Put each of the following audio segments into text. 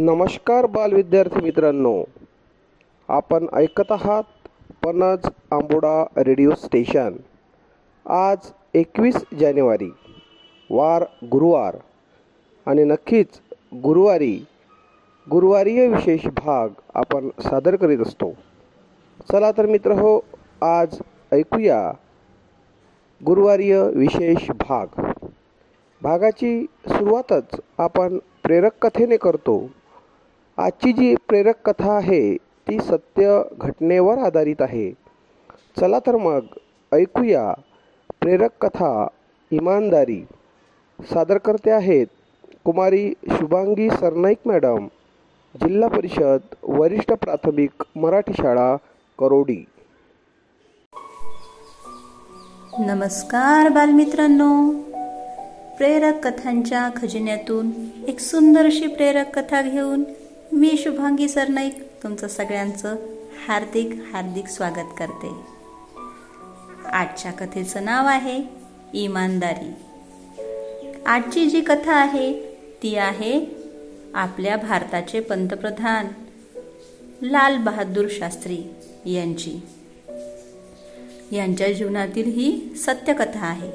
नमस्कार बालविद्यार्थी मित्रांनो. आपण ऐकत आहात पणज आंबोडा रेडिओ स्टेशन. आज एकवीस जानेवारी वार गुरुवार आणि नक्कीच गुरुवारी गुरुवारीय विशेष भाग आपण सादर करीत असतो. चला तर मित्र हो आज ऐकूया गुरुवारीय विशेष भाग. भागाची सुरुवातच आपण प्रेरक कथेने करतो. आजची जी प्रेरक कथा आहे ती सत्य घटनेवर आधारित आहे. चला तर मग ऐकूया प्रेरक कथा इमानदारी. सादर करते आहेत कुमारी शुभांगी सरनाईक मॅडम जिल्हा परिषद वरिष्ठ प्राथमिक मराठी शाळा करोडी. नमस्कार बालमित्रांनो. प्रेरक कथांच्या खजिन्यातून एक सुंदरशी प्रेरक कथा घेऊन मी शुभांगी सरनाईक तुमचं सगळ्यांचं हार्दिक हार्दिक स्वागत करते. आजच्या कथेचं नाव आहे इमानदारी. आजची जी कथा आहे ती आहे आपल्या भारताचे पंतप्रधान लाल बहादूर शास्त्री यांची. यांच्या जीवनातील ही सत्यकथा आहे.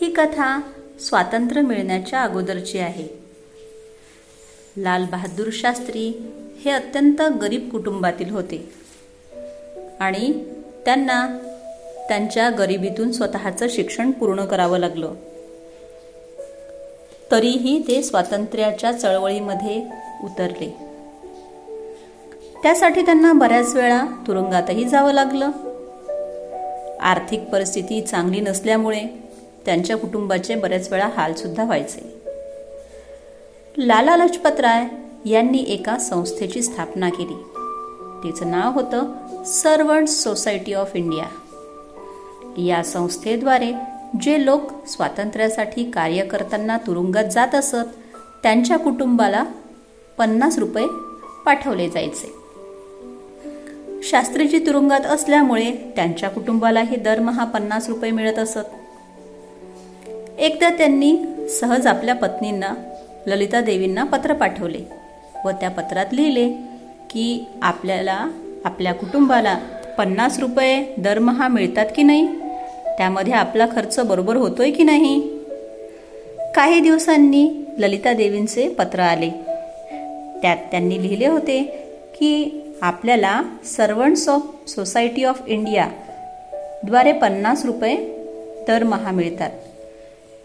ही कथा स्वातंत्र्य मिळण्याच्या अगोदरची आहे. लाल बहादूर शास्त्री हे अत्यंत गरीब कुटुंबातील होते. आणि त्यांना त्यांच्या गरिबीतून स्वतःचं शिक्षण पूर्ण करावं लागलं. तरीही ते स्वातंत्र्याच्या चळवळीमध्ये उतरले. त्यासाठी त्यांना बऱ्याच वेळा तुरुंगातही जावं लागलं. आर्थिक परिस्थिती चांगली नसल्यामुळे त्यांच्या कुटुंबाचे बऱ्याच वेळा हालसुद्धा व्हायचे. लाला लजपत राय यांनी एका संस्थेची स्थापना केली. तिचं नाव होतं सर्वंट सोसायटी ऑफ इंडिया. या संस्थेद्वारे जे लोक स्वातंत्र्यासाठी कार्य करताना तुरुंगात जात असत त्यांच्या कुटुंबाला पन्नास रुपये पाठवले जायचे. शास्त्रीजी तुरुंगात असल्यामुळे त्यांच्या कुटुंबालाही दरमहा पन्नास रुपये मिळत असत. एकदा त्यांनी सहज आपल्या पत्नींना ललिता देवींना पत्र पाठवले व त्या पत्रात लिहिले की आपल्याला आपल्या कुटुंबाला पन्नास रुपये दरमहा मिळतात की नाही? त्यामध्ये आपला खर्च बरोबर होतोय की नाही? काही दिवसांनी ललिता देवींचे पत्र आले. त्यात त्यांनी लिहिले होते की आपल्याला servants of society of India द्वारे पन्नास रुपये दरमहा मिळतात.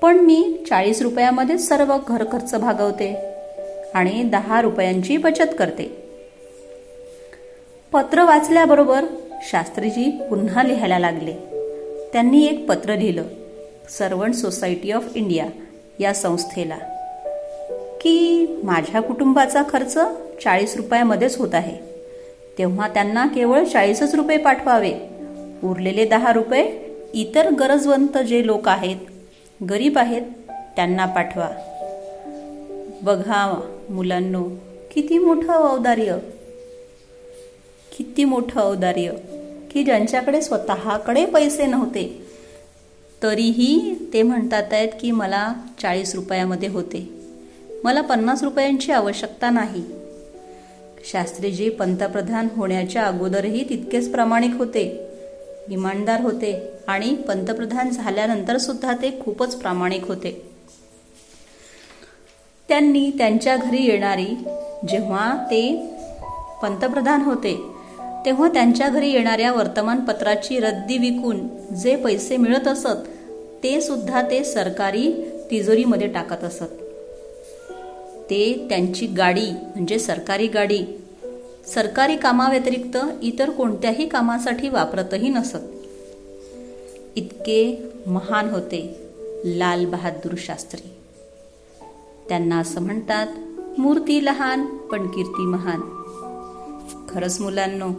पण मी चाळीस रुपयामध्ये सर्व घर खर्च भागवते आणि दहा रुपयांची बचत करते. पत्र वाचल्याबरोबर शास्त्रीजी पुन्हा लिहायला लागले. त्यांनी एक पत्र लिहिलं सर्वंट सोसायटी ऑफ इंडिया या संस्थेला की माझ्या कुटुंबाचा खर्च चाळीस रुपयामध्येच होत आहे. तेव्हा त्यांना केवळ चाळीसच रुपये पाठवावे. उरलेले दहा रुपये इतर गरजवंत जे लोक आहेत गरीब आहेत त्यांना पाठवा. बघा मुलांनो किती मोठं औदार्य. किती मोठं औदार्य की ज्यांच्याकडे स्वतःकडे पैसे नव्हते. तरीही ते म्हणतात आहेत की मला चाळीस रुपयामध्ये होते. मला पन्नास रुपयांची आवश्यकता नाही. शास्त्रीजी पंतप्रधान होण्याच्या अगोदरही तितकेच प्रामाणिक होते. इमानदार होते आणि पंतप्रधान झाल्यानंतर सुद्धा ते खूपच प्रामाणिक होते. त्यांनी त्यांच्या घरी येणारी जेव्हा ते पंतप्रधान होते तेव्हा त्यांच्या घरी येणाऱ्या वर्तमानपत्राची रद्दी विकून जे पैसे मिळत असत ते सुद्धा ते सरकारी तिजोरीमध्ये टाकत असत. ते त्यांची गाडी म्हणजे सरकारी गाडी सरकारी कामाव्यतिरिक्त इतर कोणत्याही कामासाठी वापरतही नसत. इतके महान होते लाल बहादूर शास्त्री. त्यांना असं म्हणतात मूर्ती लहान पण कीर्ती महान. खरंच मुलांनो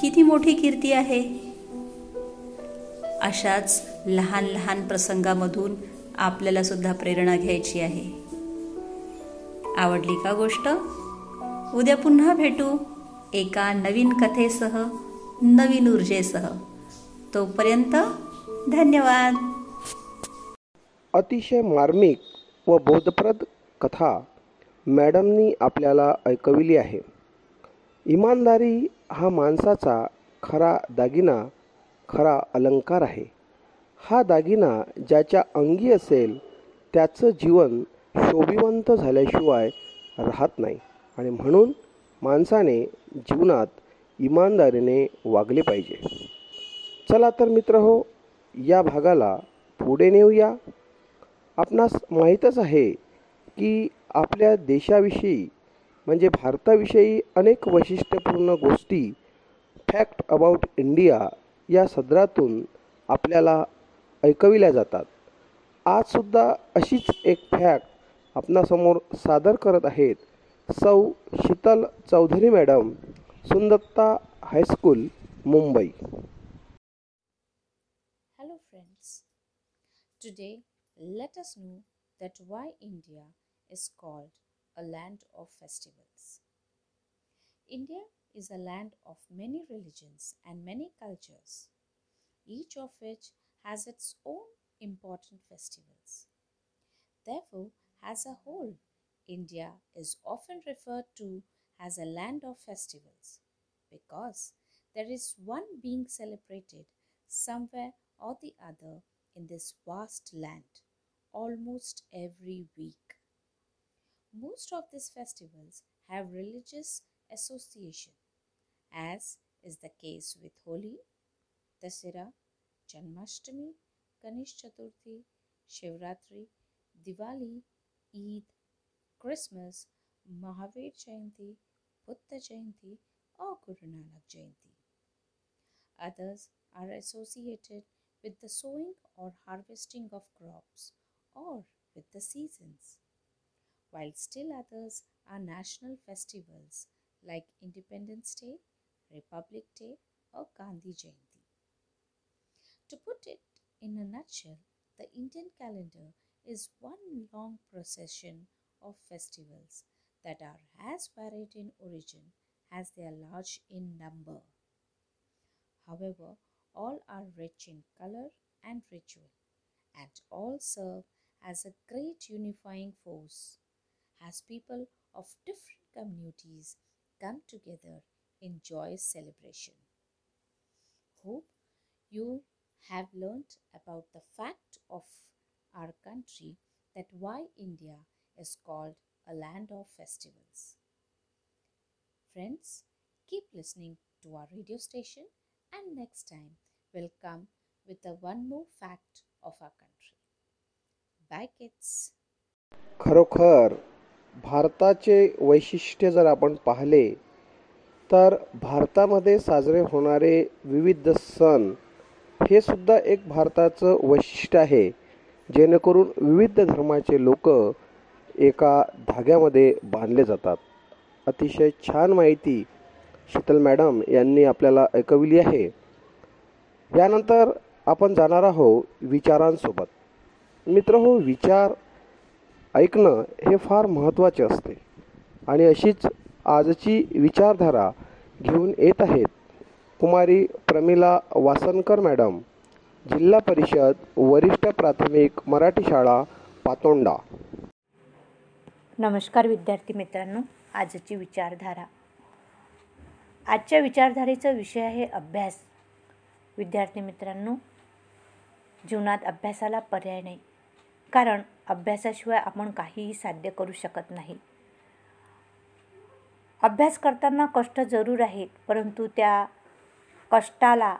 किती मोठी कीर्ती आहे? अशाच लहान लहान प्रसंगामधून आपल्याला सुद्धा प्रेरणा घ्यायची आहे. आवडली का गोष्ट? उद्या पुन्हा भेटू एका नवीन कथेसह नवीन ऊर्जेसह. तोपर्यंत धन्यवाद. अतिशय मार्मिक व बोधप्रद कथा मॅडमनी आपल्याला ऐकविली आहे. इमानदारी हा माणसाचा खरा दागिना खरा अलंकार आहे. हा दागिना ज्याच्या अंगी असेल त्याचं जीवन शोभिवंत झाल्याशिवाय राहत नाही. आणि म्हणून माणसाने जीवनात इमानदारीने वागले पाहिजे. चला तर मित्र हो या भागाला पुढे नेऊया. आपणास माहीतच आहे की आपल्या देशाविषयी म्हणजे भारताविषयी अनेक वैशिष्ट्यपूर्ण गोष्टी फॅक्ट अबाउट इंडिया या सदरातून आपल्याला ऐकविल्या जातात. आजसुद्धा अशीच एक फॅक्ट आपणासमोर सादर करत आहेत. सौ Sheetal Chaudhari madam सुंदत्ता high school Mumbai Hello, friends. Today, let us know that why India is called a land of festivals. India is a land of many religions and many cultures, each of which has its own important festivals. Therefore, as a whole, India is often referred to as a land of festivals because there is one being celebrated somewhere or the other in this vast land almost every week. Most of these festivals have religious association, as is the case with Holi, Dasera, Janmashtami, Ganesh Chaturthi, Shivratri, Diwali, Eid, Christmas, Mahavir Jayanti, Buddha Jayanti, or Guru Nanak Jayanti. Others are associated with the sowing or harvesting of crops or with the seasons, while still others are national festivals like Independence Day, Republic Day, or Gandhi Jayanti. To put it in a nutshell, the Indian calendar is one long procession of festivals that are as varied in origin as they are large in number. However, all are rich in color and ritual, and all serve as a great unifying force as people of different communities come together in joyous celebration. Hope you have learnt about the fact of our country that why India is called a land of festivals. Friends, keep listening to our radio station and next time we'll come with a one more fact of our country. Bye kids. खरोखर भारताचे वैशिष्ट्य जर आपण पाहिले तर भारतामध्ये साजरे होणारे विविध सण हे सुद्धा एक भारताचं वैशिष्ट्य आहे जेणेकरून विविध धर्माचे लोक एका धाग्यामध्ये बांधले जातात. अतिशय छान माहिती शीतल मॅडम यांनी आपल्याला ऐकविली आहे. यानंतर आपण जाणार आहोत विचारांसोबत. मित्र हो विचार ऐकणं हे फार महत्त्वाचे असते. आणि अशीच आजची विचारधारा घेऊन येत आहेत कुमारी प्रमिला वासनकर मॅडम जिल्हा परिषद वरिष्ठ प्राथमिक मराठी शाळा पातोंडा. नमस्कार विद्यार्थी मित्रांनो आजची विचारधारा. आजच्या विचारधारेचा विषय आहे अभ्यास. विद्यार्थी मित्रांनो जीवनात अभ्यासाला पर्याय नाही. कारण अभ्यासाशिवाय आपण काहीही साध्य करू शकत नाही. अभ्यास करताना कष्ट जरूर आहेत परंतु त्या कष्टाला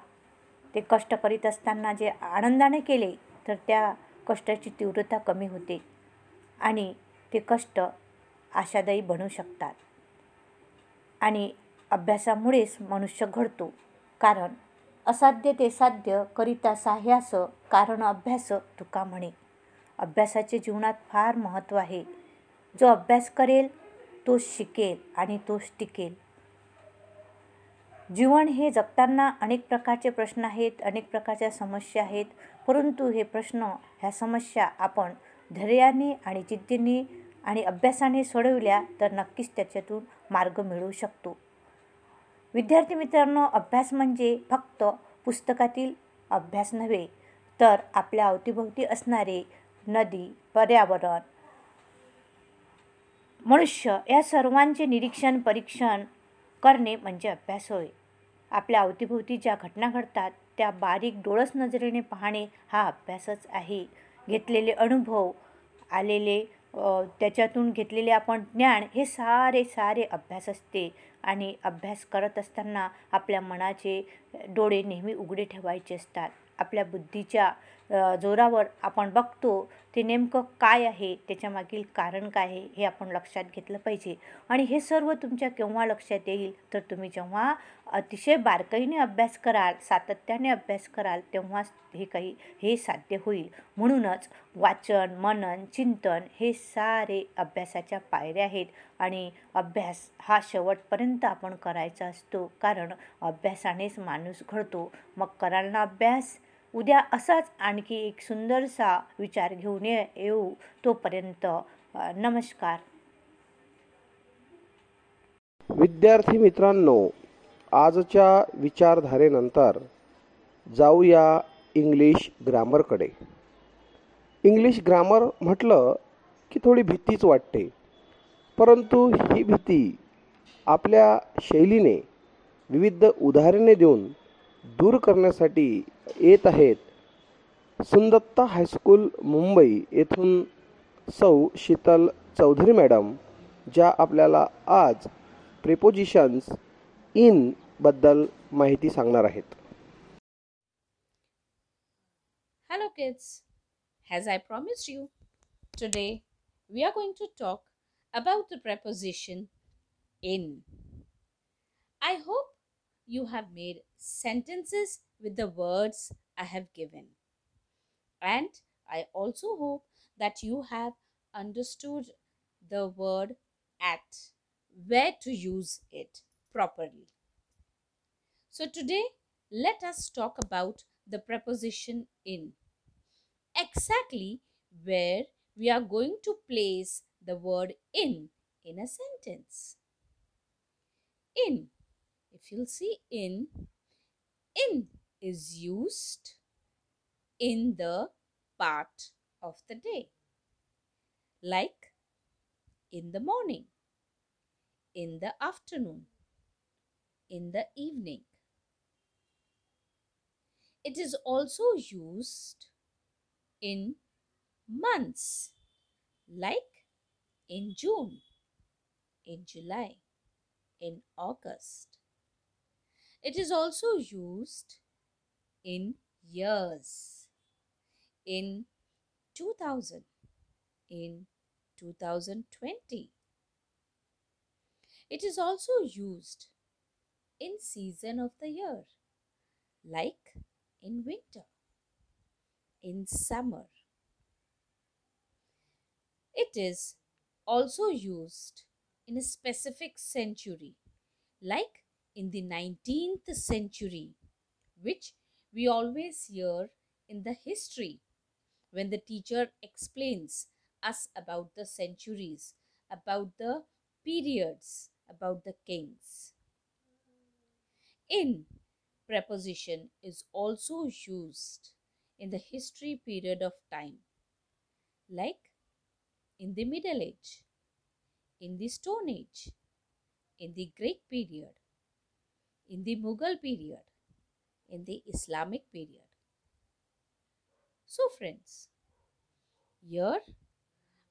ते कष्ट करीत असताना जे आनंदाने केले तर त्या कष्टाची तीव्रता कमी होते. आणि ते कष्ट आशादायी बनू शकतात. आणि अभ्यासामुळेच मनुष्य घडतो. कारण असाध्य ते साध्य करिता साह्यास कारण अभ्यास तुका म्हणे. अभ्यासाचे जीवनात फार महत्त्व आहे. जो अभ्यास करेल तो शिकेल आणि तोच टिकेल. जीवन हे जगताना अनेक प्रकारचे प्रश्न आहेत अनेक प्रकारच्या समस्या आहेत. परंतु हे प्रश्न ह्या समस्या आपण धैर्याने आणि जिद्दीने आणि अभ्यासाने सोडविल्या तर नक्कीच त्याच्यातून मार्ग मिळू शकतो. विद्यार्थी मित्रांनो अभ्यास म्हणजे फक्त पुस्तकातील अभ्यास नव्हे तर आपल्या अवतीभोवती असणारे नदी पर्यावरण मनुष्य या सर्वांचे निरीक्षण परीक्षण करणे म्हणजे अभ्यास होय. आपल्या अवतीभोवती ज्या घटना घडतात त्या बारीक डोळस नजरेने पाहणे हा अभ्यासच आहे. घेतलेले अनुभव आलेले त्याच्यातून घेतलेले आपण ज्ञान हे सारे सारे अभ्यास असते. आणि अभ्यास करत असताना आपल्या मनाचे डोळे नेहमी उघडे ठेवायचे असतात. आपल्या बुद्धीच्या जोरावर आपण बघतो ते नेमकं काय आहे त्याच्यामागील कारण काय आहे हे आपण लक्षात घेतलं पाहिजे. आणि हे सर्व तुमच्या केव्हा लक्षात येईल तर तुम्ही जेव्हा अतिशय बारकाईने अभ्यास कराल सातत्याने अभ्यास कराल तेव्हाच हे काही हे साध्य होईल. म्हणूनच वाचन मनन चिंतन हे सारे अभ्यासाच्या पायऱ्या आहेत. आणि अभ्यास हा शेवटपर्यंत आपण करायचा असतो कारण अभ्यासानेच माणूस घडतो. मग कराल ना अभ्यास उद्या असाच आणखी एक सुंदरसा विचार घेऊन येऊ तोपर्यंत नमस्कार. विद्यार्थी मित्रांनो आजच्या विचारधारेनंतर जाऊया इंग्लिश ग्रामरकडे इंग्लिश ग्रामर म्हटलं की थोडी भीतीच वाटते परंतु ही भीती आपल्या शैलीने विविध उदाहरणे देऊन दूर करण्यासाठी येत आहेत. सुंदत्ता हायस्कूल मुंबई येथून सौ शीतल चौधरी मॅडम ज्या आपल्याला आज प्रिपोजिशन्स इनबद्दल माहिती सांगणार आहेत. Hello kids As I promised you, today we are going to talk about the preposition in. I hope you have made sentences with the words I have given. And I also hope that you have understood the word at, where to use it properly. So today, let us talk about the preposition in. Exactly where we are going to place the word in in a sentence. In. If you'll see in, in is used in the part of the day. Like in the morning, in the afternoon, in the evening. It is also used in months like in June, in July, in August. It is also used in years, in 2000, in 2020. It is also used in season of the year like in winter, in summer. It is also used in a specific century like in the 19th century, which we always hear in the history when the teacher explains us about the centuries, about the periods, about the kings. In preposition is also used in the history period of time, like in the Middle Age, in the Stone Age, in the Greek period, in the Mughal period, in the Islamic period. So, friends, here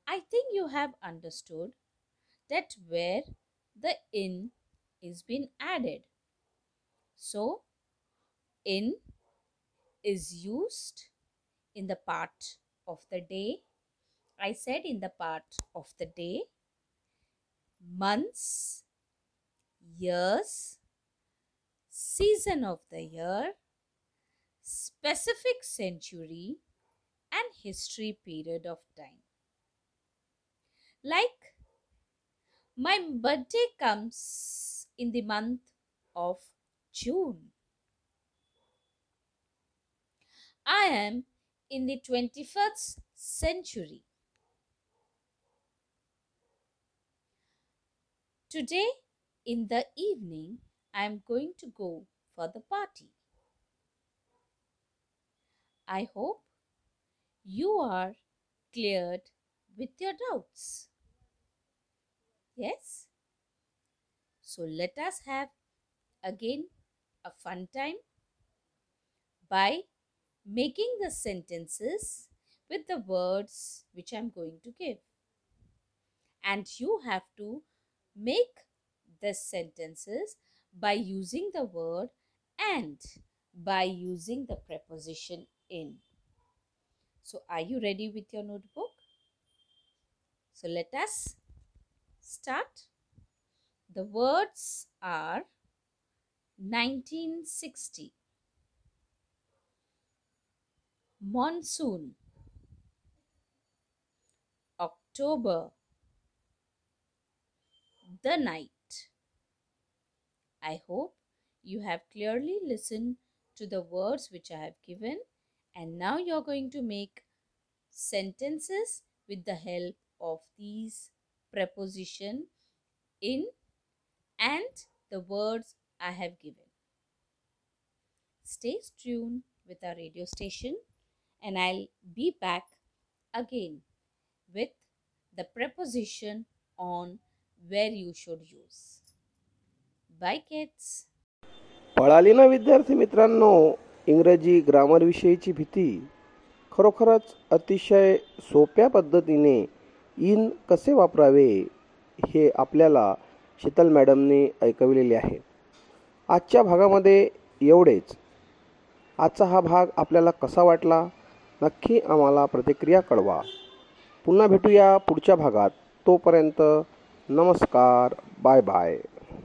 I think you have understood that where the in is been added. So, in is used in the part of the day. I said in the part of the day, months, years, season of the year, specific century, and history period of time. Like, my birthday comes in the month of June. I am in the 21st century. Today, in the evening, I am going to go for the party. I hope you are cleared with your doubts. Yes? So let us have again a fun time by making the sentences with the words which I'm going to give. And you have to make the sentences by using the word and by using the preposition in. So, are you ready with your notebook? So, let us start. The words are 1960, monsoon, October, the night. I hope you have clearly listened to the words which I have given, and now you're going to make sentences with the help of these preposition in and the words I have given. Stay tuned with our radio station, and I'll be back again with the preposition on where you should use. Bye kids. पळाली ना विद्यार्थी मित्रांनो इंग्रजी ग्रामरविषयीची भीती. खरोखरच अतिशय सोप्या पद्धतीने इन कसे वापरावे हे आपल्याला शीतल मॅडमने ऐकविलेले आहे. आजच्या भागामध्ये एवढेच. आजचा हा भाग आपल्याला कसा वाटला नक्की आम्हाला प्रतिक्रिया कळवा. पुन्हा भेटूया पुढच्या भागात. तोपर्यंत नमस्कार बाय बाय.